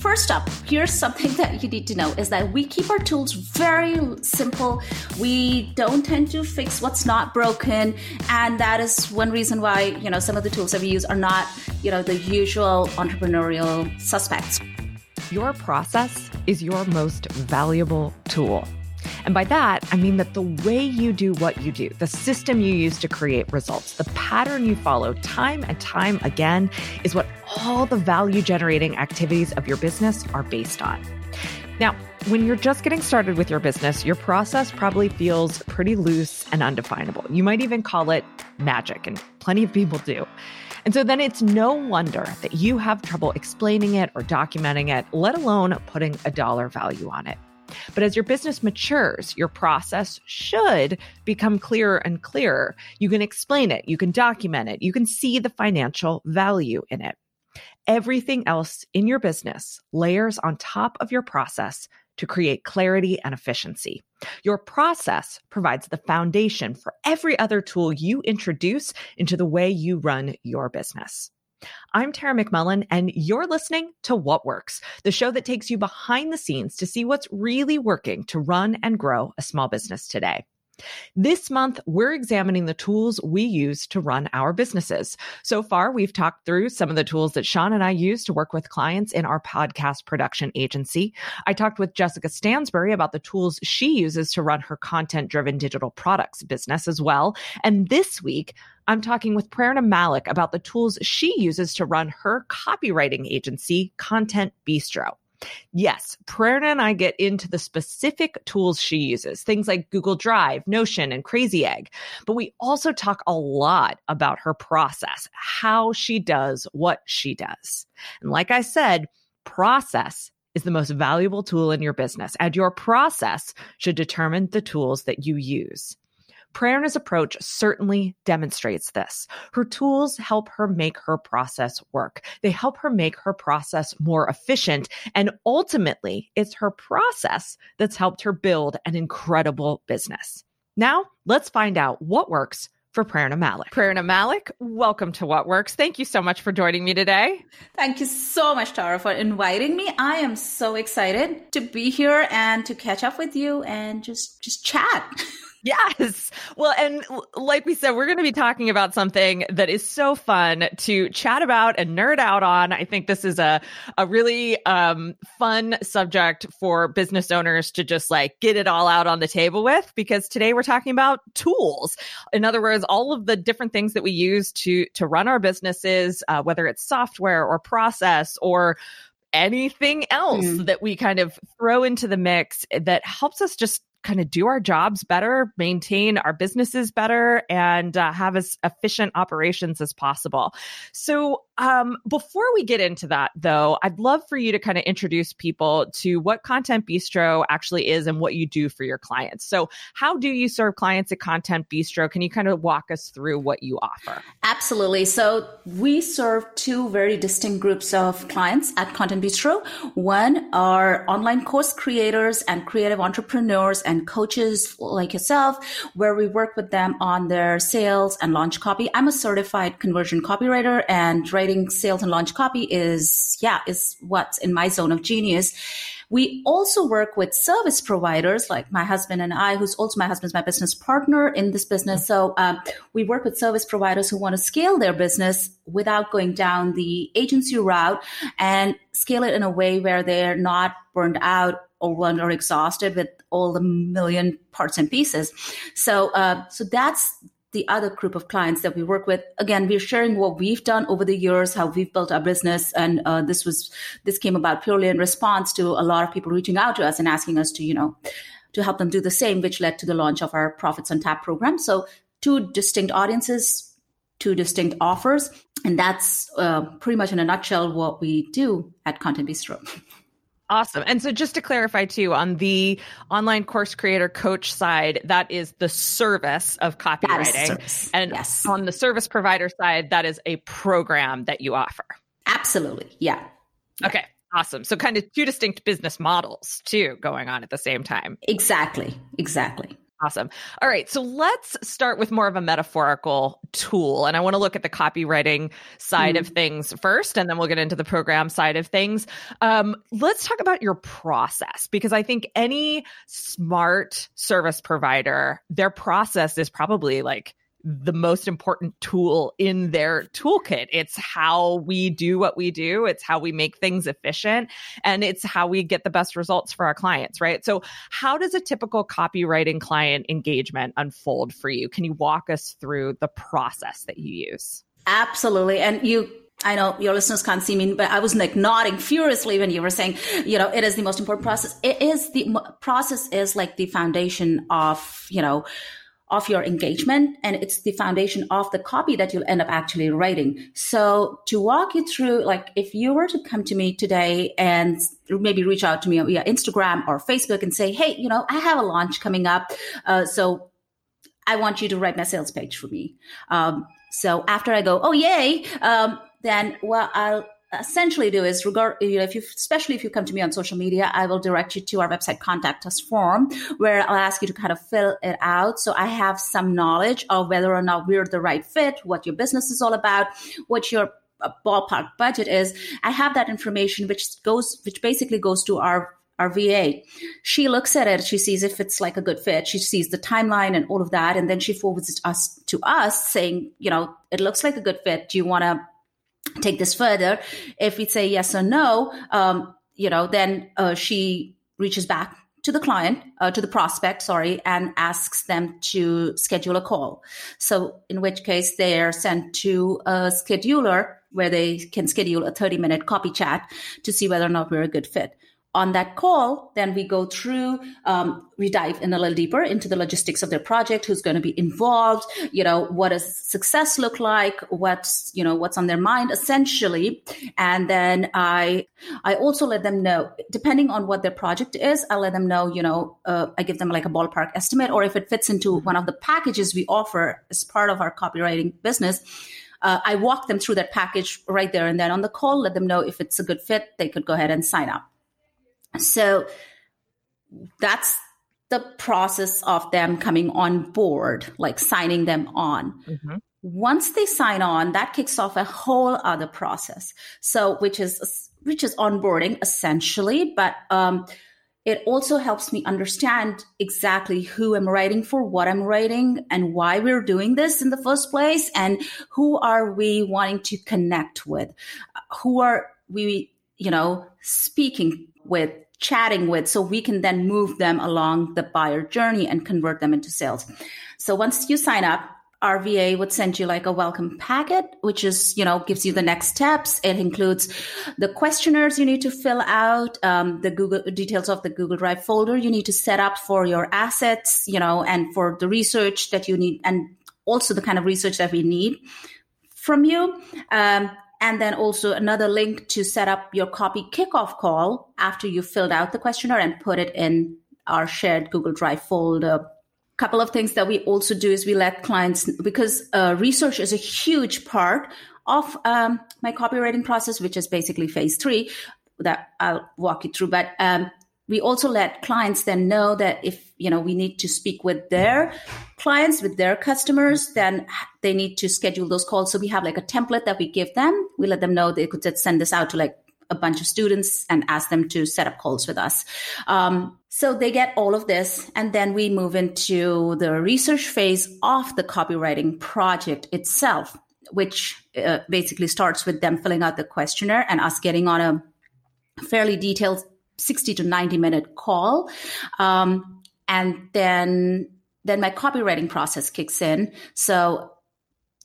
first up, here's something that you need to know is that we keep our tools very simple. We don't tend to fix what's not broken. And that is one reason why, you know, some of the tools that we use are not, you know, the usual entrepreneurial suspects. Your process is your most valuable tool. And by that, I mean that the way you do what you do, the system you use to create results, the pattern you follow time and time again is what all the value generating activities of your business are based on. Now, when you're just getting started with your business, your process probably feels pretty loose and undefinable. You might even call it magic, and plenty of people do. And so then it's no wonder that you have trouble explaining it or documenting it, let alone putting a dollar value on it. But as your business matures, your process should become clearer and clearer. You can explain it, you can document it, you can see the financial value in it. Everything else in your business layers on top of your process to create clarity and efficiency. Your process provides the foundation for every other tool you introduce into the way you run your business. I'm Tara McMullin, and you're listening to What Works, the show that takes you behind the scenes to see what's really working to run and grow a small business today. This month, we're examining the tools we use to run our businesses. So far, we've talked through some of the tools that Sean and I use to work with clients in our podcast production agency. I talked with Jessica Stansbury about the tools she uses to run her content driven digital products business as well. And this week, I'm talking with Prerna Malik about the tools she uses to run her copywriting agency, Content Bistro. Yes, Prerna and I get into the specific tools she uses, things like Google Drive, Notion, and Crazy Egg. But we also talk a lot about her process, how she does what she does. And like I said, process is the most valuable tool in your business, and your process should determine the tools that you use. Prerna's approach certainly demonstrates this. Her tools help her make her process work. They help her make her process more efficient. And ultimately, it's her process that's helped her build an incredible business. Now, let's find out what works for Prerna Malik. Prerna Malik, welcome to What Works. Thank you so much for joining me today. Thank you so much, Tara, for inviting me. I am so excited to be here and to catch up with you and just just chat. Yes. Well, and like we said, we're going to be talking about something that is so fun to chat about and nerd out on. I think this is a, a really um, fun subject for business owners to just like get it all out on the table with because today we're talking about tools. In other words, all of the different things that we use to, to run our businesses, uh, whether it's software or process or anything else mm. that we kind of throw into the mix that helps us just kind of do our jobs better, maintain our businesses better, and uh, have as efficient operations as possible. So, um, before we get into that, though, I'd love for you to kind of introduce people to what Content Bistro actually is and what you do for your clients. So, how do you serve clients at Content Bistro? Can you kind of walk us through what you offer? Absolutely. So, we serve two very distinct groups of clients at Content Bistro. One are online course creators and creative entrepreneurs and coaches like yourself, where we work with them on their sales and launch copy. I'm a certified conversion copywriter and writing writing sales and launch copy is, yeah, is what's in my zone of genius. We also work with service providers like my husband and I, who's also my husband's my business partner in this business. So um, we work with service providers who want to scale their business without going down the agency route and scale it in a way where they're not burned out or run or exhausted with all the million parts and pieces. So, uh, so that's the other group of clients that we work with. Again we're sharing what we've done over the years how we've built our business and uh, this was this came about purely in response to a lot of people reaching out to us and asking us to you know to help them do the same which led to the launch of our profits on tap program. So two distinct audiences two distinct offers and that's uh, pretty much in a nutshell what we do at content bistro Awesome. And so just to clarify too, on the online course creator coach side, that is the service of copywriting. And yes. on the service provider side, that is a program that you offer. Absolutely. Yeah. Okay. Awesome. So kind of two distinct business models too going on at the same time. Exactly. Exactly. Awesome. All right. So let's start with more of a metaphorical tool. And I want to look at the copywriting side mm. of things first, and then we'll get into the program side of things. Um, let's talk about your process because I think any smart service provider, their process is probably like the most important tool in their toolkit. It's how we do what we do. It's how we make things efficient and it's how we get the best results for our clients, right? So how does a typical copywriting client engagement unfold for you? Can you walk us through the process that you use? Absolutely. And you I know your listeners can't see me, but I was like nodding furiously when you were saying, you know, it is the most important process. It is the process is like the foundation of, you know, of your engagement and it's the foundation of the copy that you'll end up actually writing. So to walk you through, like if you were to come to me today and maybe reach out to me via Instagram or Facebook and say, Hey, you know, I have a launch coming up. Uh, so I want you to write my sales page for me. Um, so after I go, Oh, yay. Um, then, well, I'll, essentially do is regard you know if you especially if you come to me on social media i will direct you to our website contact us form where i'll ask you to kind of fill it out so i have some knowledge of whether or not we're the right fit what your business is all about what your uh, ballpark budget is i have that information which goes which basically goes to our our VA. She looks at it, she sees if it's like a good fit, she sees the timeline and all of that, and then she forwards it us to us saying, you know, it looks like a good fit. Do you want to take this further, if we say yes or no, um, you know, then uh, she reaches back to the client, uh, to the prospect, sorry, and asks them to schedule a call. So, in which case, they are sent to a scheduler where they can schedule a 30 minute copy chat to see whether or not we're a good fit on that call, then we go through, um, we dive in a little deeper into the logistics of their project, who's going to be involved, you know, what does success look like, what's, you know, what's on their mind essentially. And then I, I also let them know, depending on what their project is, I let them know, you know, uh, I give them like a ballpark estimate, or if it fits into one of the packages we offer as part of our copywriting business, uh, I walk them through that package right there and then on the call, let them know if it's a good fit, they could go ahead and sign up. So that's the process of them coming on board, like signing them on. Mm-hmm. Once they sign on, that kicks off a whole other process. So, which is which is onboarding essentially, but um, it also helps me understand exactly who I'm writing for, what I'm writing, and why we're doing this in the first place, and who are we wanting to connect with, who are we, you know, speaking with, chatting with, so we can then move them along the buyer journey and convert them into sales. So once you sign up, RVA would send you like a welcome packet, which is, you know, gives you the next steps. It includes the questionnaires you need to fill out, um, the Google details of the Google Drive folder you need to set up for your assets, you know, and for the research that you need, and also the kind of research that we need from you. Um, and then also another link to set up your copy kickoff call after you filled out the questionnaire and put it in our shared Google Drive folder. Couple of things that we also do is we let clients because uh, research is a huge part of um, my copywriting process, which is basically phase three that I'll walk you through. But um, we also let clients then know that if you know we need to speak with their clients with their customers then they need to schedule those calls. So we have like a template that we give them. We let them know they could just send this out to like a bunch of students and ask them to set up calls with us. Um, so they get all of this and then we move into the research phase of the copywriting project itself which uh, basically starts with them filling out the questionnaire and us getting on a fairly detailed 60 to 90 minute call. Um, and then, then my copywriting process kicks in. So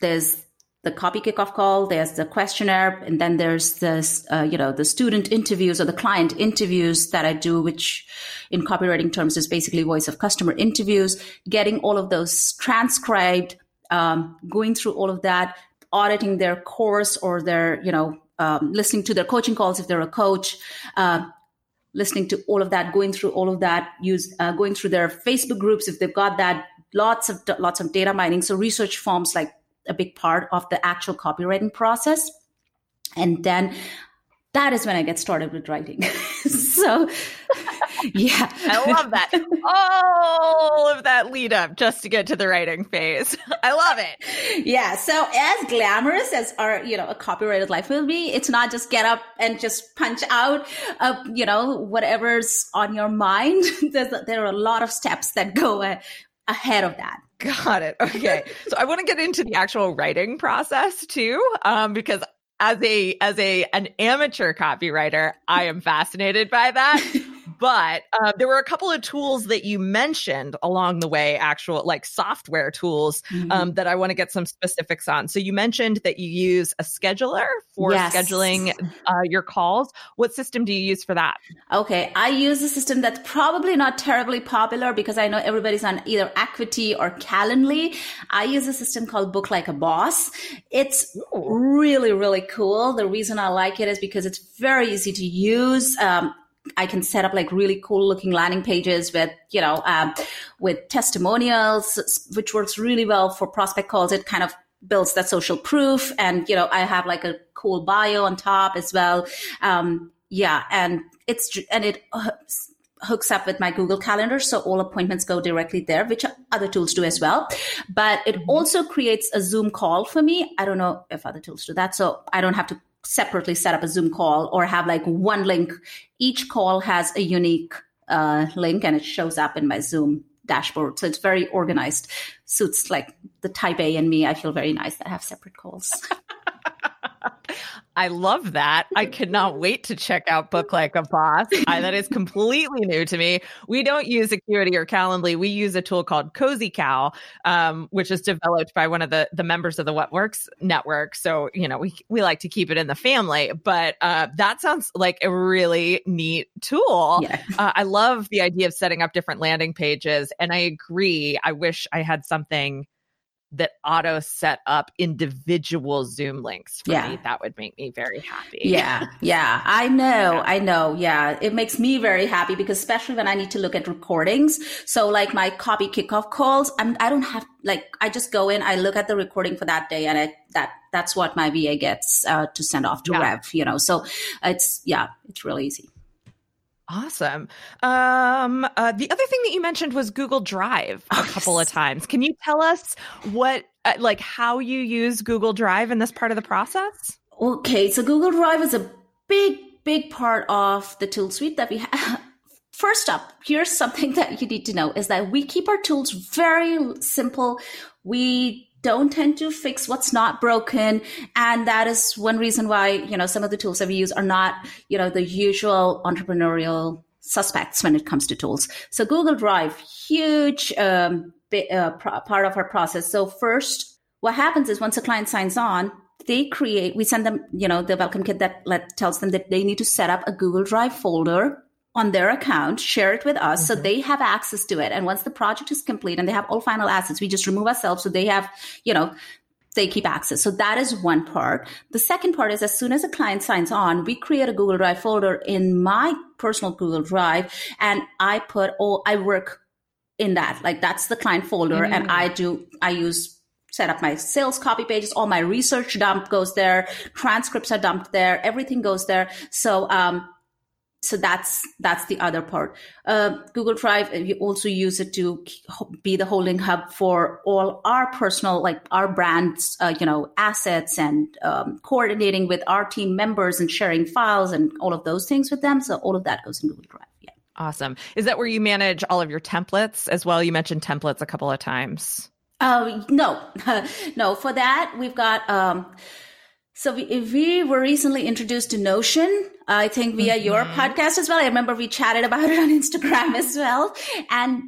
there's the copy kickoff call, there's the questionnaire, and then there's this, uh, you know, the student interviews or the client interviews that I do, which in copywriting terms is basically voice of customer interviews, getting all of those transcribed, um, going through all of that, auditing their course or their, you know, um, listening to their coaching calls if they're a coach, uh, listening to all of that, going through all of that, use uh, going through their Facebook groups if they've got that, lots of lots of data mining. So research forms like a big part of the actual copywriting process, and then that is when I get started with writing. so, yeah. I love that. All of that lead up just to get to the writing phase. I love it. Yeah. So, as glamorous as our, you know, a copyrighted life will be, it's not just get up and just punch out, uh, you know, whatever's on your mind. There's, there are a lot of steps that go uh, ahead of that. Got it. Okay. so I want to get into the actual writing process too, um, because as a as a an amateur copywriter, I am fascinated by that. but uh, there were a couple of tools that you mentioned along the way, actual like software tools mm-hmm. um, that I want to get some specifics on. So you mentioned that you use a scheduler for yes. scheduling uh, your calls. What system do you use for that? Okay, I use a system that's probably not terribly popular because I know everybody's on either Acuity or Calendly. I use a system called Book Like a Boss. It's Ooh. really, really cool. The reason I like it is because it's very easy to use. Um, I can set up like really cool looking landing pages with, you know, um, with testimonials, which works really well for prospect calls. It kind of builds that social proof. And, you know, I have like a cool bio on top as well. Um, yeah. And it's, and it hooks up with my Google Calendar. So all appointments go directly there, which other tools do as well. But it mm-hmm. also creates a Zoom call for me. I don't know if other tools do that. So I don't have to separately set up a Zoom call or have like one link. Each call has a unique uh, link and it shows up in my Zoom dashboard. So it's very organized. Suits like the type A and me. I feel very nice that I have separate calls. I love that. I cannot wait to check out Book Like a Boss. I, that is completely new to me. We don't use Acuity or Calendly. We use a tool called CozyCal, um, which is developed by one of the, the members of the What Works network. So, you know, we, we like to keep it in the family, but uh, that sounds like a really neat tool. Yeah. Uh, I love the idea of setting up different landing pages. And I agree. I wish I had something that auto set up individual Zoom links for yeah. me. That would make me very happy. Yeah. Yeah. I know. I know. Yeah. It makes me very happy because especially when I need to look at recordings. So like my copy kickoff calls, I'm, I don't have like, I just go in, I look at the recording for that day and I, that, that's what my VA gets uh, to send off to yeah. Rev, you know? So it's, yeah, it's really easy. Awesome. Um, uh, the other thing that you mentioned was Google Drive a oh, couple of times. Can you tell us what, uh, like, how you use Google Drive in this part of the process? Okay, so Google Drive is a big, big part of the tool suite that we have. First up, here's something that you need to know is that we keep our tools very simple. We don't tend to fix what's not broken. And that is one reason why, you know, some of the tools that we use are not, you know, the usual entrepreneurial suspects when it comes to tools. So Google Drive, huge um, bit, uh, part of our process. So first, what happens is once a client signs on, they create, we send them, you know, the welcome kit that let, tells them that they need to set up a Google Drive folder on their account, share it with us mm-hmm. so they have access to it. And once the project is complete and they have all final assets, we just remove ourselves so they have, you know, they keep access. So that is one part. The second part is as soon as a client signs on, we create a Google Drive folder in my personal Google Drive and I put all, I work in that. Like that's the client folder mm-hmm. and I do, I use set up my sales copy pages, all my research dump goes there, transcripts are dumped there, everything goes there. So, um, so that's that's the other part. Uh, Google Drive, we also use it to be the holding hub for all our personal, like our brands, uh, you know, assets and um, coordinating with our team members and sharing files and all of those things with them. So all of that goes in Google Drive. Yeah. Awesome. Is that where you manage all of your templates as well? You mentioned templates a couple of times. Uh, no, no. For that, we've got. Um, so we, we were recently introduced to Notion, I think via mm-hmm. your podcast as well. I remember we chatted about it on Instagram as well. And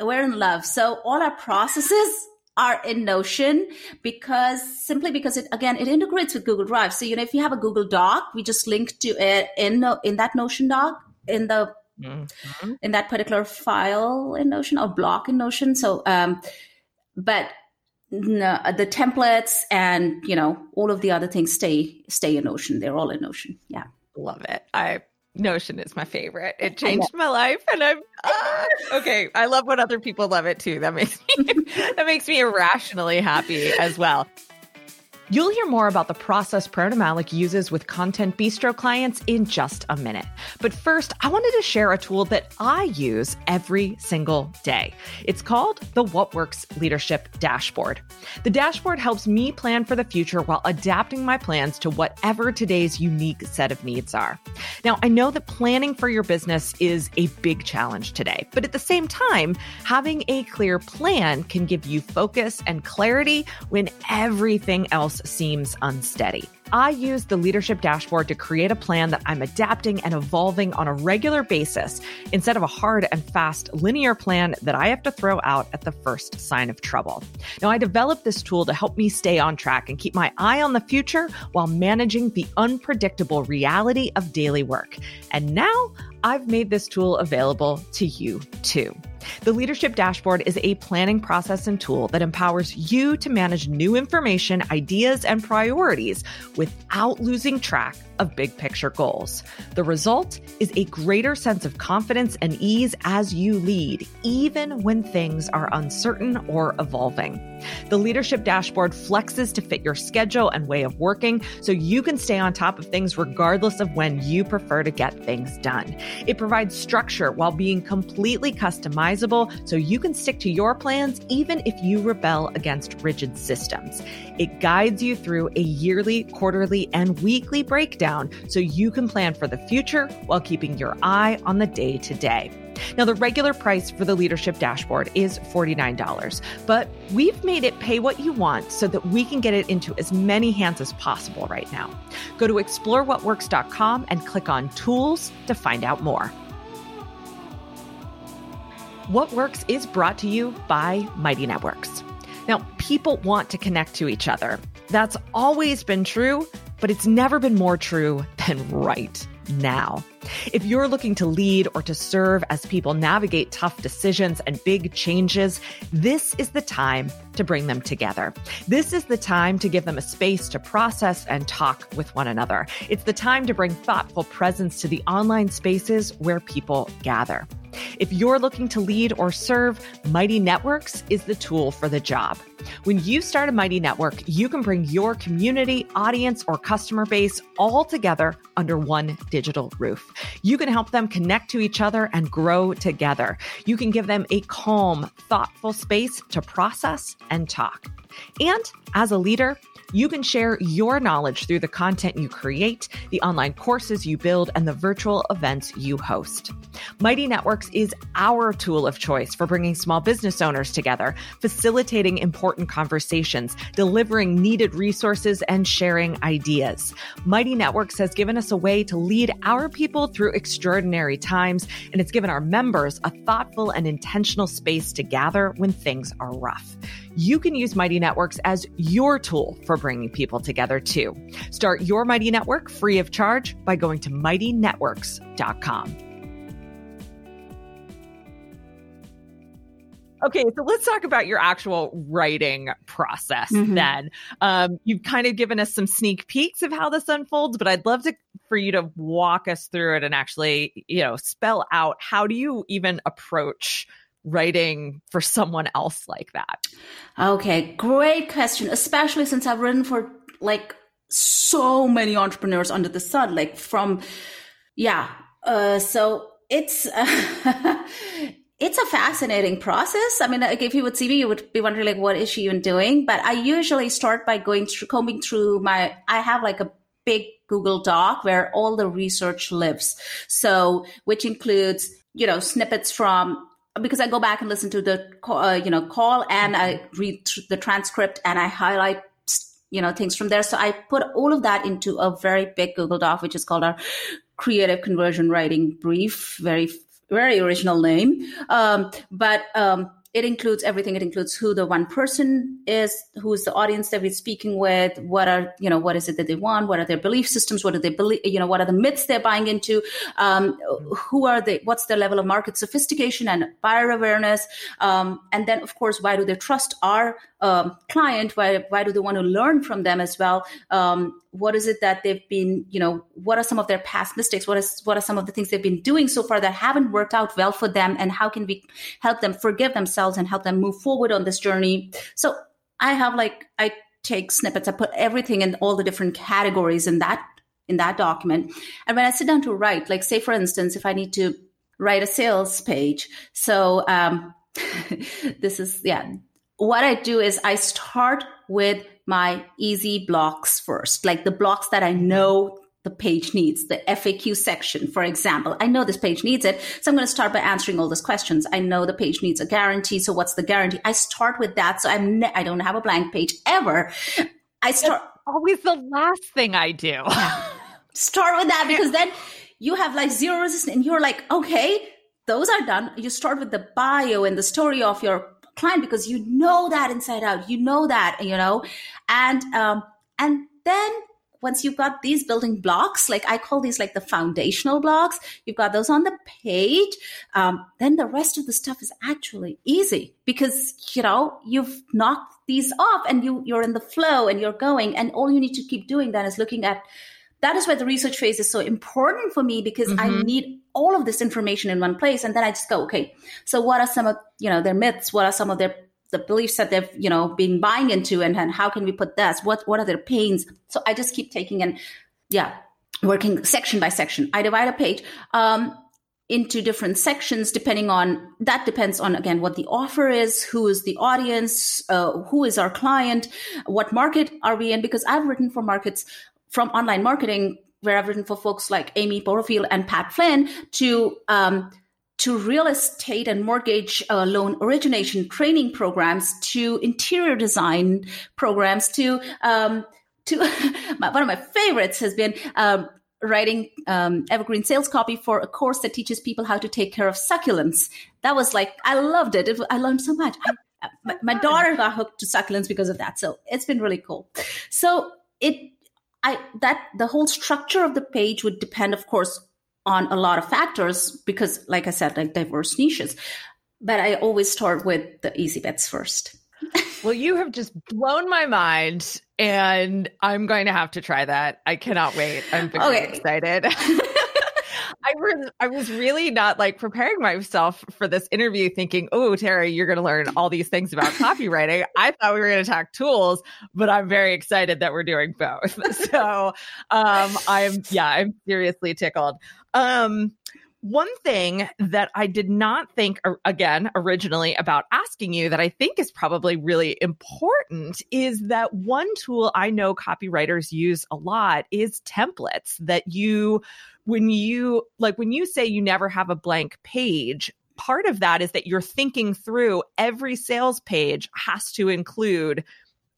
we're in love. So all our processes are in Notion because simply because it again it integrates with Google Drive. So you know if you have a Google Doc, we just link to it in in that Notion doc in the mm-hmm. in that particular file in Notion or block in Notion. So um, but the templates and you know all of the other things stay stay in Notion. They're all in Notion. Yeah, love it. I Notion is my favorite. It changed my life, and I'm ah, okay. I love when other people love it too. That makes me that makes me irrationally happy as well. You'll hear more about the process Prerna Malik uses with Content Bistro clients in just a minute. But first, I wanted to share a tool that I use every single day. It's called the What Works Leadership Dashboard. The dashboard helps me plan for the future while adapting my plans to whatever today's unique set of needs are. Now, I know that planning for your business is a big challenge today, but at the same time, having a clear plan can give you focus and clarity when everything else seems unsteady. I use the leadership dashboard to create a plan that I'm adapting and evolving on a regular basis instead of a hard and fast linear plan that I have to throw out at the first sign of trouble. Now, I developed this tool to help me stay on track and keep my eye on the future while managing the unpredictable reality of daily work. And now I've made this tool available to you too. The Leadership Dashboard is a planning process and tool that empowers you to manage new information, ideas, and priorities without losing track of big picture goals. The result is a greater sense of confidence and ease as you lead, even when things are uncertain or evolving. The leadership dashboard flexes to fit your schedule and way of working so you can stay on top of things regardless of when you prefer to get things done. It provides structure while being completely customizable so you can stick to your plans even if you rebel against rigid systems. It guides you through a yearly, quarterly, and weekly breakdown so you can plan for the future while keeping your eye on the day to day. Now, the regular price for the leadership dashboard is $49, but we've made it pay what you want so that we can get it into as many hands as possible right now. Go to explorewhatworks.com and click on tools to find out more. What Works is brought to you by Mighty Networks. Now, people want to connect to each other. That's always been true, but it's never been more true than right now. If you're looking to lead or to serve as people navigate tough decisions and big changes, this is the time to bring them together. This is the time to give them a space to process and talk with one another. It's the time to bring thoughtful presence to the online spaces where people gather. If you're looking to lead or serve, Mighty Networks is the tool for the job. When you start a Mighty Network, you can bring your community, audience, or customer base all together under one digital roof. You can help them connect to each other and grow together. You can give them a calm, thoughtful space to process and talk. And as a leader, you can share your knowledge through the content you create, the online courses you build, and the virtual events you host. Mighty Networks is our tool of choice for bringing small business owners together, facilitating important conversations, delivering needed resources, and sharing ideas. Mighty Networks has given us a way to lead our people through extraordinary times, and it's given our members a thoughtful and intentional space to gather when things are rough you can use Mighty Networks as your tool for bringing people together too. Start your Mighty Network free of charge by going to mightynetworks.com. Okay, so let's talk about your actual writing process mm-hmm. then. Um, you've kind of given us some sneak peeks of how this unfolds, but I'd love to for you to walk us through it and actually, you know, spell out how do you even approach writing for someone else like that? Okay, great question, especially since I've written for like so many entrepreneurs under the sun, like from, yeah. Uh, so it's, uh, it's a fascinating process. I mean, like if you would see me, you would be wondering like, what is she even doing? But I usually start by going through, combing through my, I have like a big Google Doc where all the research lives. So, which includes, you know, snippets from because I go back and listen to the uh, you know call and I read the transcript and I highlight you know things from there. So I put all of that into a very big Google Doc, which is called our creative conversion writing brief. Very very original name, um, but um, it includes everything. It includes who the one person is, who is the audience that we're speaking with, what are, you know, what is it that they want, what are their belief systems, what are they believe, you know, what are the myths they're buying into, um, who are they, what's their level of market sophistication and buyer awareness, um, and then of course, why do they trust our um, client? Why why do they want to learn from them as well? Um, what is it that they've been you know what are some of their past mistakes what is what are some of the things they've been doing so far that haven't worked out well for them and how can we help them forgive themselves and help them move forward on this journey so i have like i take snippets. I put everything in all the different categories in that in that document. And when I sit down to write, like say for instance, if I need to write a sales page, so um, this is yeah. What I do is I start with my easy blocks first, like the blocks that I know the page needs, the FAQ section, for example. I know this page needs it. So I'm going to start by answering all those questions. I know the page needs a guarantee. So what's the guarantee? I start with that. So I'm, ne- I don't have a blank page ever. I start That's always the last thing I do. start with that because then you have like zero resistance and you're like, okay, those are done. You start with the bio and the story of your client because you know that inside out. You know that, you know, and, um, and then once you've got these building blocks, like I call these like the foundational blocks, you've got those on the page, um, then the rest of the stuff is actually easy because, you know, you've knocked these off and you, you're in the flow and you're going. And all you need to keep doing then is looking at that is where the research phase is so important for me because mm-hmm. I need all of this information in one place. And then I just go, okay, so what are some of, you know, their myths? What are some of their the beliefs that they've you know been buying into and, and how can we put that what what are their pains so i just keep taking and yeah working section by section i divide a page um, into different sections depending on that depends on again what the offer is who is the audience uh, who is our client what market are we in because i've written for markets from online marketing where i've written for folks like amy porterfield and pat flynn to um, to real estate and mortgage uh, loan origination training programs to interior design programs to um, to one of my favorites has been um, writing um, evergreen sales copy for a course that teaches people how to take care of succulents. That was like I loved it. it I learned so much. I, my, my daughter got hooked to succulents because of that. So it's been really cool. So it I that the whole structure of the page would depend, of course, on a lot of factors because, like I said, like diverse niches. But I always start with the easy bets first. well, you have just blown my mind, and I'm going to have to try that. I cannot wait. I'm very okay. excited. I was I was really not like preparing myself for this interview thinking, oh, Terry, you're going to learn all these things about copywriting. I thought we were going to talk tools, but I'm very excited that we're doing both. so um, I'm yeah, I'm seriously tickled. Um, one thing that I did not think, again, originally about asking you that I think is probably really important is that one tool I know copywriters use a lot is templates that you, when you, like, when you say you never have a blank page, part of that is that you're thinking through every sales page has to include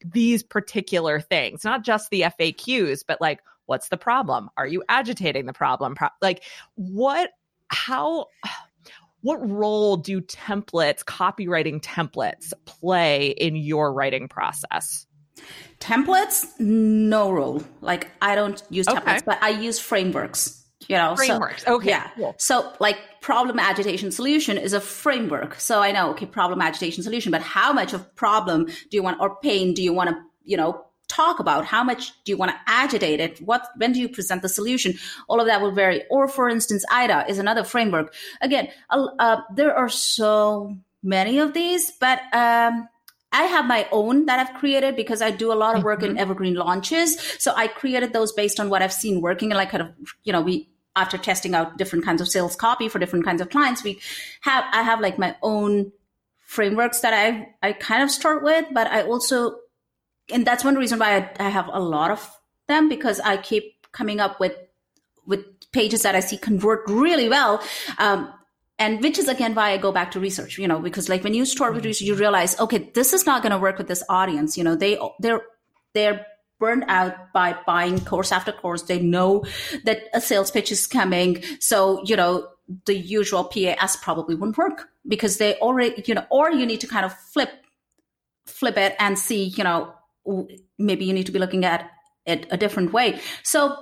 these particular things, not just the FAQs, but like, what's the problem? Are you agitating the problem? Like, what how what role do templates, copywriting templates, play in your writing process? Templates, no role. Like I don't use templates, okay. but I use frameworks. You know, frameworks. So, okay. Yeah. Cool. So like problem agitation solution is a framework. So I know, okay, problem agitation solution, but how much of problem do you want or pain do you want to, you know, talk about how much do you want to agitate it what when do you present the solution all of that will vary or for instance AIDA is another framework again uh, there are so many of these but um, I have my own that I've created because I do a lot of work mm-hmm. in evergreen launches. So I created those based on what I've seen working and like kind of, you know, we after testing out different kinds of sales copy for different kinds of clients, we have I have like my own frameworks that I I kind of start with, but I also and that's one reason why I, I have a lot of them because I keep coming up with with pages that I see convert really well. Um, and which is again why I go back to research, you know, because like when you start with research, you realize, okay, this is not going to work with this audience. You know, they they're they're burned out by buying course after course. They know that a sales pitch is coming, so you know the usual PAS probably wouldn't work because they already, you know, or you need to kind of flip flip it and see, you know, maybe you need to be looking at it a different way. So,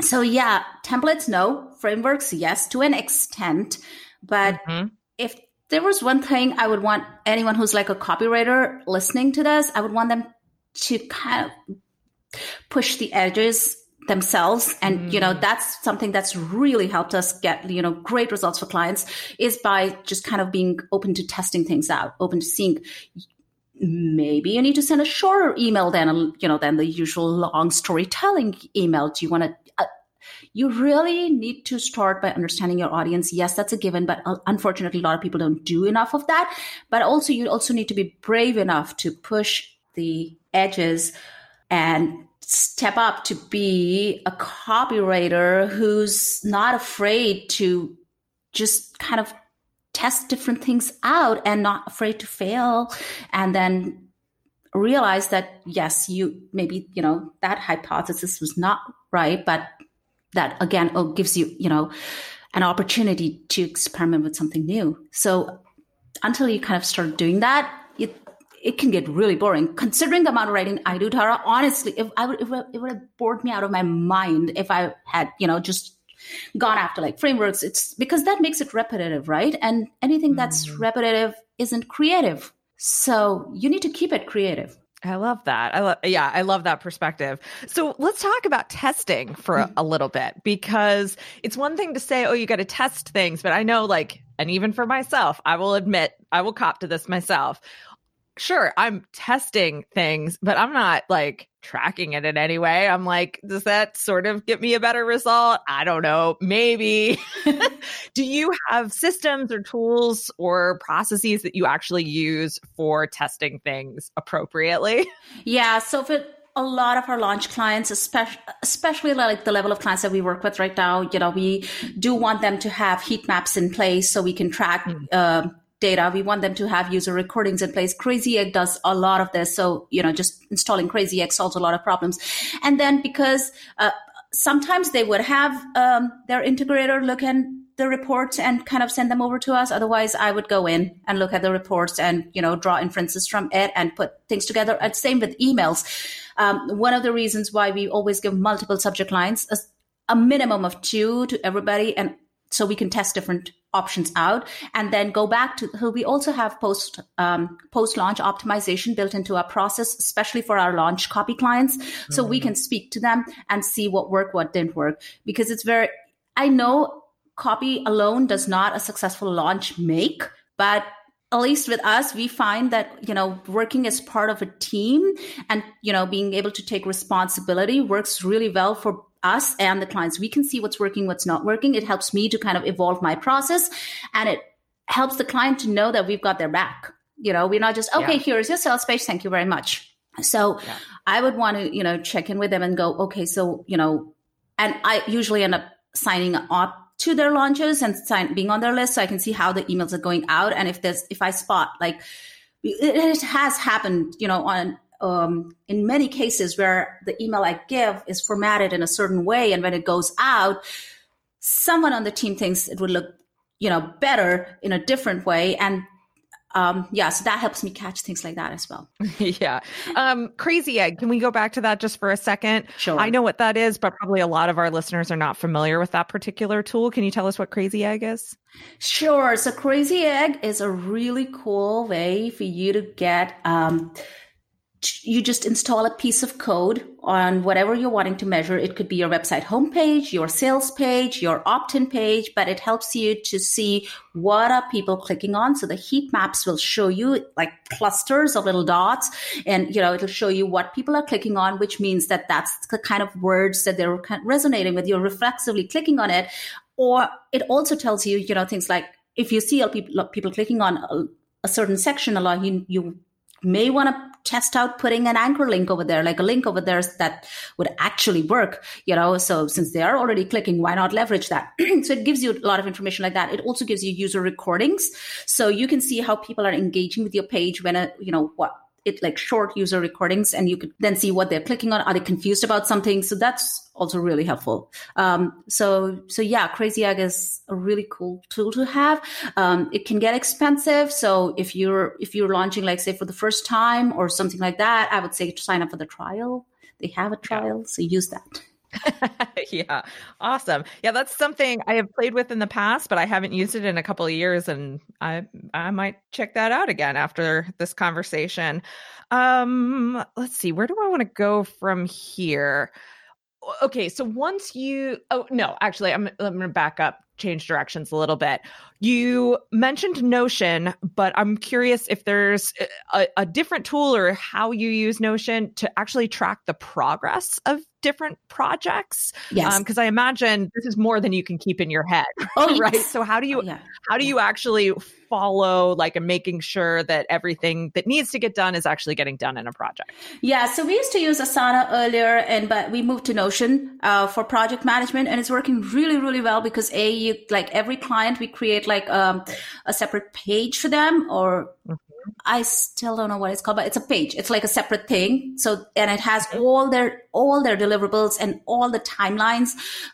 so yeah, templates, no. Frameworks, yes, to an extent. But mm-hmm. if there was one thing I would want anyone who's like a copywriter listening to this, I would want them to kind of push the edges themselves and mm. you know mm. that's something that's really helped us get you know great results for clients is by just kind of being open to testing things out open to seeing maybe you need to send a shorter email than you know than the usual long storytelling email. Do you want to? Uh, you really need to start by understanding your audience. Yes, that's a given, but uh, unfortunately, a lot of people don't do enough of that. But also, you also need to be brave enough to push the edges and step up to be a copywriter who's not afraid to just kind of test different things out and not afraid to fail and then realize that yes you maybe you know that hypothesis was not right but that again oh, gives you you know an opportunity to experiment with something new. So until you kind of start doing that it it can get really boring. Considering the amount of writing i do tara honestly if i would it would have bored me out of my mind if i had you know just gone after like frameworks it's because that makes it repetitive right and anything that's mm. repetitive isn't creative so you need to keep it creative I love that. I love, yeah, I love that perspective. So let's talk about testing for a, a, little bit because it's one thing to say, oh, you got to test things, but I know, like, and even for myself, I will admit, I will cop to this myself sure, I'm testing things, but I'm not like tracking it in any way. I'm like, does that sort of get me a better result? I don't know. Maybe. Do you have systems or tools or processes that you actually use for testing things appropriately? Yeah. So for a lot of our launch clients, especially, especially like the level of clients that we work with right now, you know, we do want them to have heat maps in place so we can track mm. uh, data. We want them to have user recordings in place. Crazy Egg does a lot of this. So, you know, just installing Crazy Egg solves a lot of problems. And then because uh, sometimes they would have um, their integrator look at the reports and kind of send them over to us. Otherwise, I would go in and look at the reports and, you know, draw inferences from it and put things together. And same with emails. Um, one of the reasons why we always give multiple subject lines, a, a minimum of two to everybody, and so we can test different options out and then go back to we also have post um, post launch optimization built into our process especially for our launch copy clients so mm-hmm. we can speak to them and see what worked what didn't work because it's very i know copy alone does not a successful launch make but at least with us we find that you know working as part of a team and you know being able to take responsibility works really well for us and the clients. We can see what's working, what's not working. It helps me to kind of evolve my process and it helps the client to know that we've got their back. You know, we're not just, okay, yeah. here's your sales page. Thank you very much. So yeah. I would want to, you know, check in with them and go, okay, so, you know, and I usually end up signing up to their launches and sign, being on their list so I can see how the emails are going out. And if there's, if I spot like, it, it has happened, you know, on um, in many cases where the email I give is formatted in a certain way, and when it goes out, someone on the team thinks it would look, you know, better in a different way, and um, yeah, so that helps me catch things like that as well. yeah. Um, Crazy Egg, can we go back to that just for a second? Sure. I know what that is, but probably a lot of our listeners are not familiar with that particular tool. Can you tell us what Crazy Egg is? Sure. So Crazy Egg is a really cool way for you to get um, you just install a piece of code on whatever you're wanting to measure. It could be your website homepage, your sales page, your opt-in page, but it helps you to see what are people clicking on. So the heat maps will show you like clusters of little dots and, you know, it'll show you what people are clicking on, which means that that's the kind of words that they're resonating with. You're reflexively clicking on it. Or it also tells you, you know, things like if you see people, people clicking on a, a certain section a lot, you, you may want to test out putting an anchor link over there, like a link over there that would actually work, you know. So since they are already clicking, why not leverage that? so it gives you a lot of information like that. It also gives you user recordings. So you can see how people are engaging with your page when a, you know, what it like short user recordings and you could then see what they're clicking on. Are they confused about something? So that's also really helpful. Um, so, so yeah, Crazy Egg is a really cool tool to have. Um, it can get expensive. So if you're, if you're launching, like say for the first time or something like that, I would say sign up for the trial. They have a trial. Yeah. So use that. yeah, awesome. Yeah, that's something I have played with in the past, but I haven't used it in a couple of years, and I I might check that out again after this conversation. Um, let's see, where do I want to go from here? Okay, so once you oh no, actually, I'm I'm gonna back up. Change directions a little bit. You mentioned Notion, but I'm curious if there's a, a, different tool or how you use Notion to actually track the progress of different projects. Yes, because um, I imagine this is more than you can keep in your head. Oh, right. Yes. So how do you oh, yeah. how do you actually follow like and making sure that everything that needs to get done is actually getting done in a project? Yeah. So we used to use Asana earlier, and but we moved to Notion uh, for project management, and it's working really really well because a you, like every client we create like um, a separate page for them or mm-hmm. I still don't know what it's called, but it's a page. It's like a separate thing. So, and it has all their, all their deliverables and all the timelines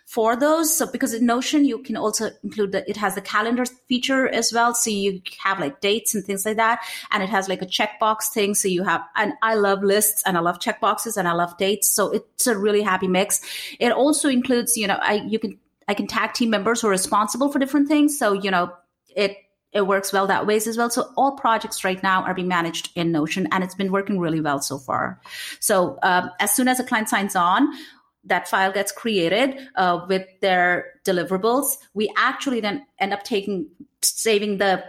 for those. So because in Notion, you can also include that it has the calendar feature as well. So you have like dates and things like that. And it has like a checkbox thing. So you have, and I love lists and I love checkboxes and I love dates. So it's a really happy mix. It also includes, you know, I, you can, I can tag team members who are responsible for different things. So, you know, it it works well that ways as well. So all projects right now are being managed in Notion, and it's been working really well so far. So um, as soon as a client signs on, that file gets created uh, with their deliverables. We actually then end up taking saving the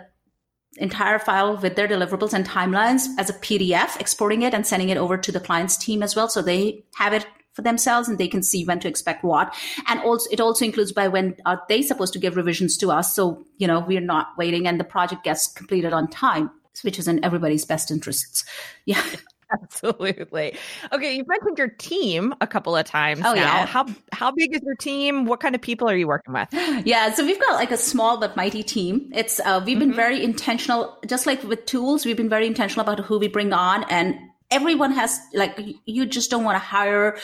entire file with their deliverables and timelines as a PDF, exporting it and sending it over to the client's team as well, so they have it for themselves and they can see when to expect what. And also, it also includes by when are they supposed to give revisions to us. So, you know, we're not waiting and the project gets completed on time, which is in everybody's best interests. Yeah. Absolutely. Okay, you've mentioned your team a couple of times oh, now. Yeah. How how big is your team? What kind of people are you working with? Yeah, so we've got like a small but mighty team. It's uh, we've been mm-hmm. very intentional, just like with tools, we've been very intentional about who we bring on and everyone has like you just don't want to hire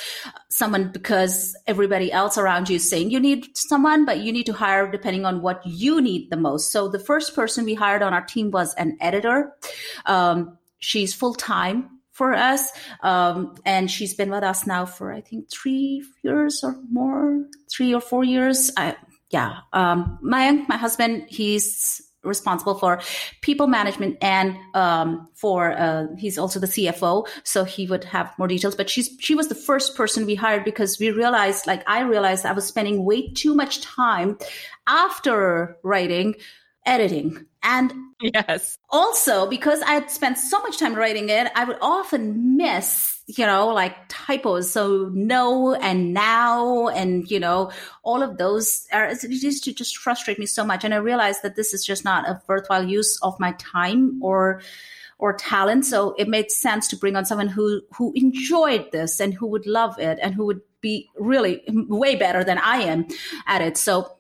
someone because everybody else around you is saying you need someone but you need to hire depending on what you need the most. So the first person we hired on our team was an editor. Um, she's full-time for us um, and she's been with us now for i think three years or more three or four years. I, yeah um, my my husband he's responsible for people management and um, for uh, he's also the CFO, so he would have more details. But she's she was the first person we hired because we realized, like I realized, I was spending way too much time after writing editing and yes also because i had spent so much time writing it i would often miss you know, like typos. So no and now and, you know, all of those are, it used to just frustrate me so much. And I realized that this is just not a worthwhile use of my time or, or talent. So it made sense to bring on someone who, who enjoyed this and who would love it and who would be really way better than I am at it. So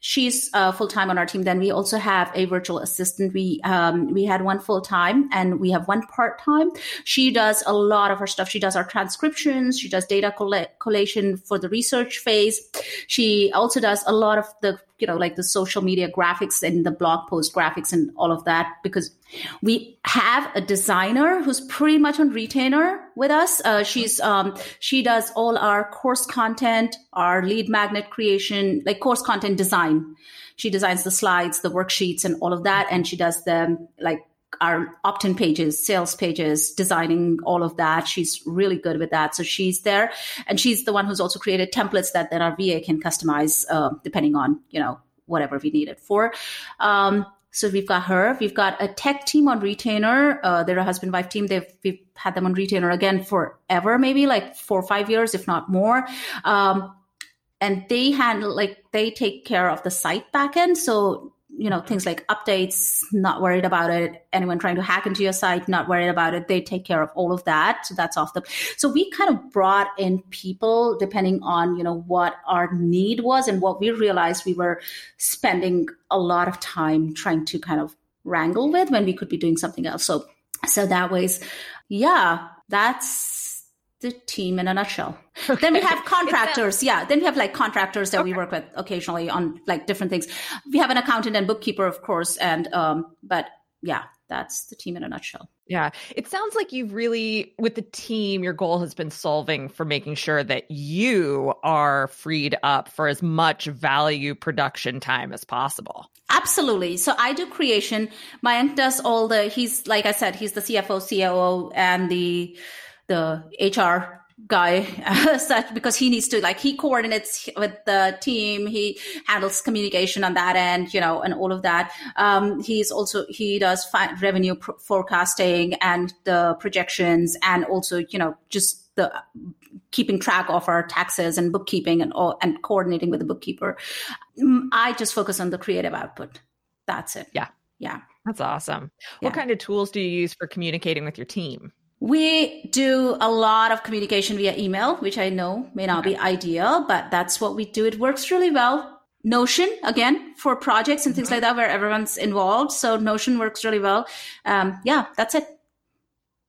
she's uh, full time on our team. Then we also have a virtual assistant. We um, we had one full time and we have one part time. She does a lot of her stuff. She does our transcriptions. She does data collation for the research phase. She also does a lot of the you know like the social media graphics and the blog post graphics and all of that because we have a designer who's pretty much on retainer with us. Uh, she's um, she does all our course content, our lead magnet creation, like course content design. She designs the slides, the worksheets, and all of that, and she does the like our opt-in pages, sales pages, designing all of that. She's really good with that. So she's there, and she's the one who's also created templates that then our VA can customize uh, depending on you know whatever we need it for. Um, so we've got her. We've got a tech team on retainer. Uh, they're a husband wife team. They've we've had them on retainer again forever, maybe like four or five years, if not more. Um, and they handle like they take care of the site backend. So you know things like updates not worried about it anyone trying to hack into your site not worried about it they take care of all of that. So that's off the so we kind of brought in people depending on you know what our need was and what we realized we were spending a lot of time trying to kind of wrangle with when we could be doing something else. So so that ways yeah that's the team in a nutshell. Okay. Then we have contractors. yeah. Then we have like contractors that okay. we work with occasionally on like different things. We have an accountant and bookkeeper, of course. And, um, but yeah, that's the team in a nutshell. Yeah. It sounds like you've really, with the team, your goal has been solving for making sure that you are freed up for as much value production time as possible. Absolutely. So I do creation. Mayank does all the, he's, like I said, he's the CFO, COO, and the, the HR guy such because he needs to like he coordinates with the team he handles communication on that end you know and all of that. Um, he's also he does fi- revenue forecasting and the projections and also you know just the keeping track of our taxes and bookkeeping and all and coordinating with the bookkeeper. Mm, i just focus on the creative output. That's it. Yeah. Yeah. That's awesome. Yeah. what kind of tools do you use for communicating with your team we do a lot of communication via email, which I know may not be ideal, but that's what we do. It works really well. Notion, again, for projects and things mm-hmm. like that where everyone's involved. So Notion works really well. Um, yeah, that's it.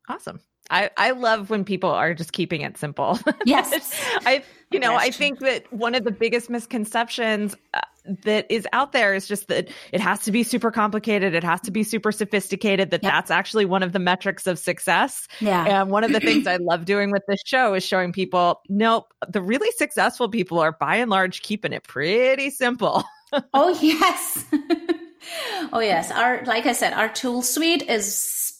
Awesome. I, I love when people are just keeping it simple. Yes. I, you know, I think that one of the biggest misconceptions uh, that is out there is just that it has to be super complicated. It has to be super sophisticated, that yep. that's actually one of the metrics of success. Yeah. And one of the things I love doing with this show is showing people, nope, the really successful people are by and large keeping it pretty simple. oh, yes. oh, yes. Our, like I said, our tool suite is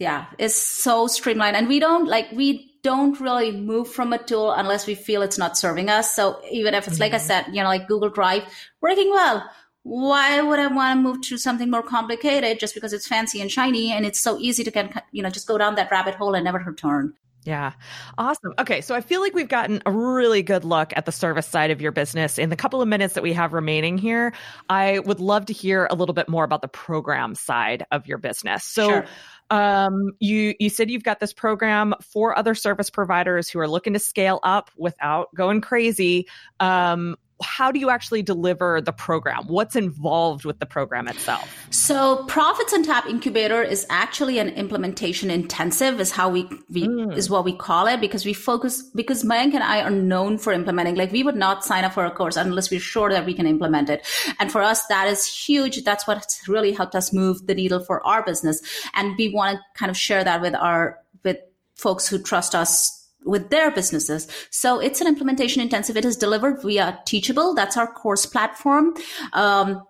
yeah, it's so streamlined. And we don't like, we don't really move from a tool unless we feel it's not serving us. So even if it's mm-hmm. like I mm-hmm. said, you know, like Google Drive working well, why would I want to move to something more complicated just because it's fancy and shiny and it's so easy to get, you know, just go down that rabbit hole and never return? Yeah. Awesome. Okay. So I feel like we've gotten a really good look at the service side of your business. In the couple of minutes that we have remaining here, I would love to hear a little bit more about the program side of your business. So, sure. Um, you you said you've got this program for other service providers who are looking to scale up without going crazy. Um, how do you actually deliver the program? What's involved with the program itself? So, Profits on Tap Incubator is actually an implementation intensive, is how we, we mm. is what we call it, because we focus because Mayank and I are known for implementing. Like we would not sign up for a course unless we're sure that we can implement it. And for us, that is huge. That's what's really helped us move the needle for our business. And we want to kind of share that with our with folks who trust us with their businesses. So it's an implementation intensive. It is delivered via Teachable. That's our course platform. Um,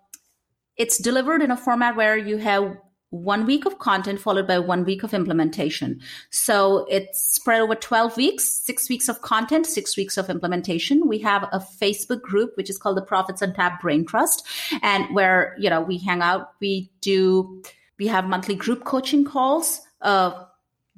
it's delivered in a format where you have one week of content followed by one week of implementation. So it's spread over 12 weeks, six weeks of content, six weeks of implementation. We have a Facebook group, which is called the Profits on Tap Brain Trust. And where, you know, we hang out, we do, we have monthly group coaching calls. Uh,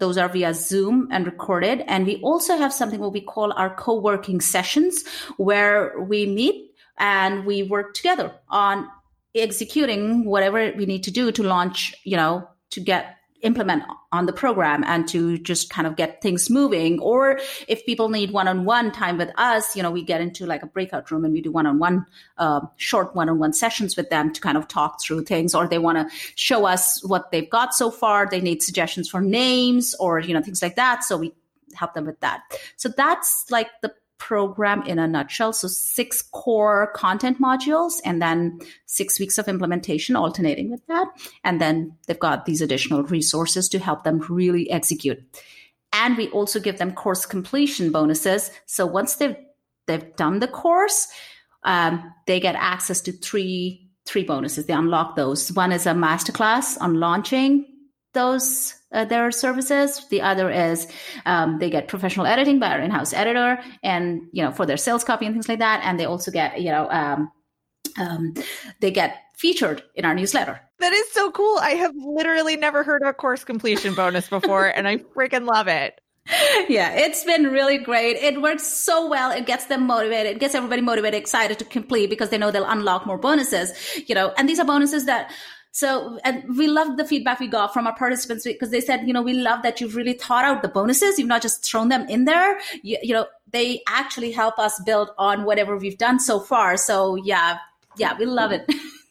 those are via Zoom and recorded. And we also have something what we call our co-working sessions where we meet and we work together on executing whatever we need to do to launch, you know, to get implement on the program and to just kind of get things moving. Or if people need one-on-one time with us, you know, we get into like a breakout room and we do one-on-one, uh, short one-on-one sessions with them to kind of talk through things. Or they want to show us what they've got so far. They need suggestions for names or you know things like that. So we help them with that. So that's like the program in a nutshell. So six core content modules and then six weeks of implementation alternating with that. And then they've got these additional resources to help them really execute. And we also give them course completion bonuses. So once they've they've done the course, um, they get access to three three bonuses. They unlock those. One is a masterclass on launching those uh, their services. The other is um, they get professional editing by our in-house editor, and you know for their sales copy and things like that. And they also get you know um, um, they get featured in our newsletter. That is so cool. I have literally never heard of a course completion bonus before, and I freaking love it. Yeah, it's been really great. It works so well. It gets them motivated. It gets everybody motivated, excited to complete because they know they'll unlock more bonuses, you know, and these are bonuses that so, and we loved the feedback we got from our participants because they said, you know, we love that you've really thought out the bonuses. You've not just thrown them in there. You, you know, they actually help us build on whatever we've done so far. So yeah, yeah, we love it.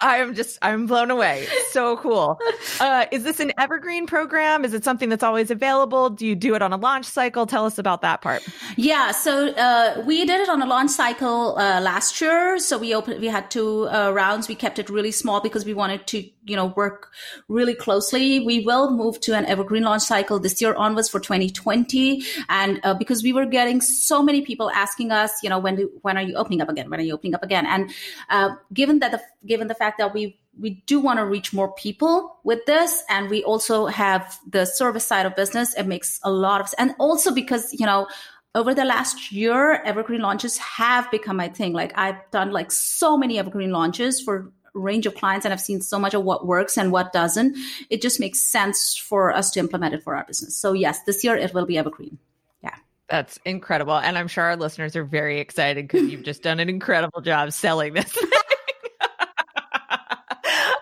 I'm just I'm blown away. So cool. Uh, is this an evergreen program? Is it something that's always available? Do you do it on a launch cycle? Tell us about that part. Yeah, so uh, we did it on a launch cycle uh, last year. So we opened we had two uh, rounds. We kept it really small because we wanted to you know work really closely. We will move to an evergreen launch cycle this year onwards for 2020, and uh, because we were getting so many people asking us, you know, when do, when are you opening up again? When are you opening up again? And uh, given that the given the fact that we we do want to reach more people with this and we also have the service side of business. It makes a lot of sense. and also because you know over the last year evergreen launches have become my thing. Like i've done like so many evergreen launches for range of clients and i've seen so much of what works and what doesn't. It just makes sense for us to implement it for our business. So yes this year it will be evergreen. Yeah. That's incredible and i'm sure our listeners are very excited because you've just done an incredible job selling this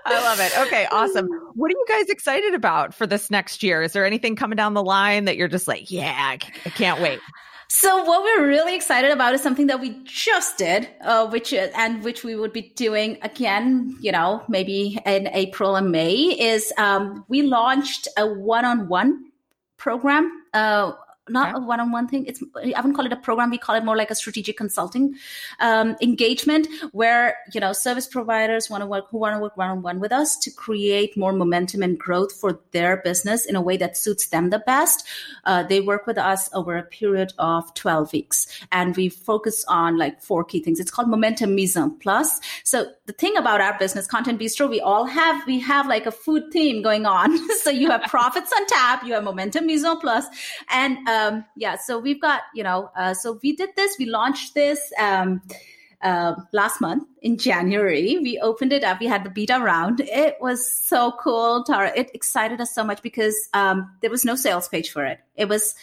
I love it. Okay, awesome. What are you guys excited about for this next year? Is there anything coming down the line that you're just like, yeah, I can't wait? So what we're really excited about is something that we just did, uh, which and which we would be doing again, you know, maybe in April and May. Is um, we launched a one-on-one program uh, not okay. a one-on-one thing. It's i wouldn't call it a program. We call it more like a strategic consulting um, engagement where you know service providers want to work who want to work one-on-one with us to create more momentum and growth for their business in a way that suits them the best. Uh, they work with us over a period of 12 weeks and we focus on like four key things. It's called momentum mise plus so the thing about our business content bistro we all have we have like a food theme going on. So you have profits on tap you have momentum mise and uh, um, yeah, so we've got, you know, uh, so we did this, we launched this um, uh, last month in January. We opened it up, we had the beta round. It was so cool, Tara. It excited us so much because um, there was no sales page for it. It was,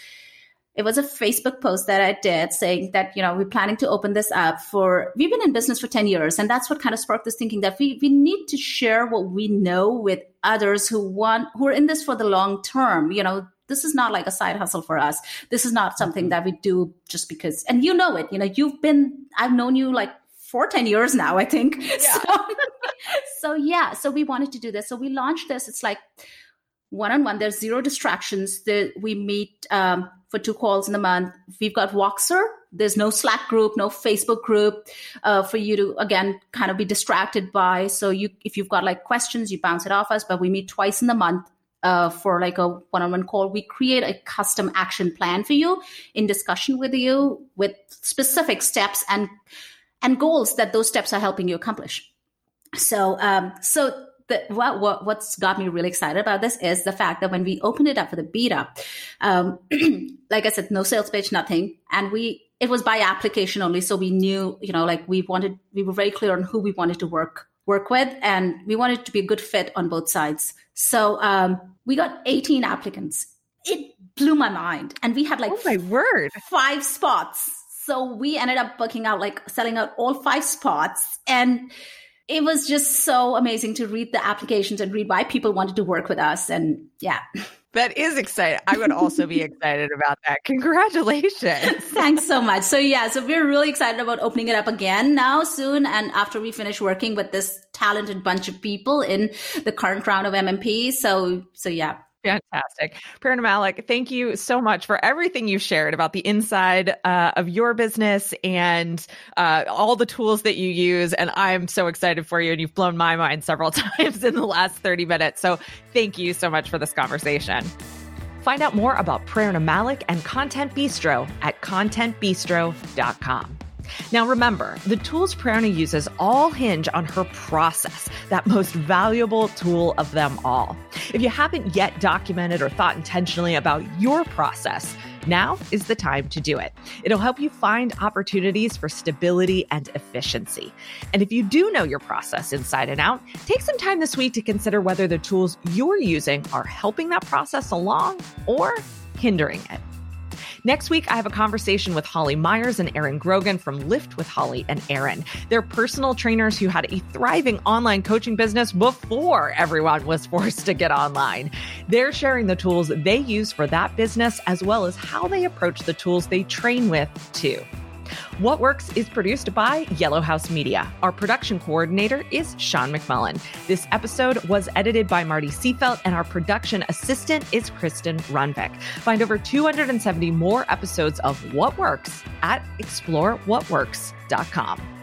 it was a Facebook post that I did saying that, you know, we're planning to open this up for, we've been in business for 10 years. And that's what kind of sparked this thinking that we, we need to share what we know with others who want, who are in this for the long term. You know, this is not like a side hustle for us. This is not something mm-hmm. that we do just because, and you know it, you know, you've been, I've known you like for 10 years now, I think. Yeah. So, so yeah, so we wanted to do this. So we launched this. It's like one on one. There's zero distractions. The, we meet um, for two calls in a month. We've got Voxer. There's no Slack group, no Facebook group uh, for you to again kind of be distracted by. So you, if you've got like questions, you bounce it off us. But we meet twice in the month uh, for like a one-on-one call we create a custom action plan for you in discussion with you with specific steps and and goals that those steps are helping you accomplish. So um so the, what, what what's got me really excited about this is the fact that when we opened it up for the beta um like i said no sales page nothing. And we it was by application only so we knew you know like we wanted we were very clear on who we wanted to work work with and we wanted to be a good fit on both sides. So um, we got 18 applicants. It blew my mind. And we had like oh my word. five spots. So we ended up booking out like selling out all five spots. And it was just so amazing to read the applications and read why people wanted to work with us. And yeah That is exciting. I would also be excited about that. Congratulations. Thanks so much. So yeah, so we're really excited about opening it up again now soon. And after we finish working with this talented bunch of people in the current round of MMP. So, so yeah, Fantastic. Prerna Malik, thank you so much for everything you've shared about the inside uh, of your business and uh, all the tools that you use. And I'm so excited for you. And you've blown my mind several times in the last 30 minutes. So thank you so much for this conversation. Find out more about Prerna Malik and Content Bistro at contentbistro.com. Now, remember, the tools Prerna uses all hinge on her process, that most valuable tool of them all. If you haven't yet documented or thought intentionally about your process, now is the time to do it. It'll help you find opportunities for stability and efficiency. And if you do know your process inside and out, take some time this week to consider whether the tools you're using are helping that process along or hindering it. Next week, I have a conversation with Holly Myers and Aaron Grogan from Lift with Holly and Aaron. They're personal trainers who had a thriving online coaching business before everyone was forced to get online. They're sharing the tools they use for that business as well as how they approach the tools they train with, too. What Works is produced by Yellow House Media. Our production coordinator is Sean McMullin. This episode was edited by Marty Seafelt, and our production assistant is Kristin Runvik. Find over 270 more episodes of What Works at explorewhatworks.com.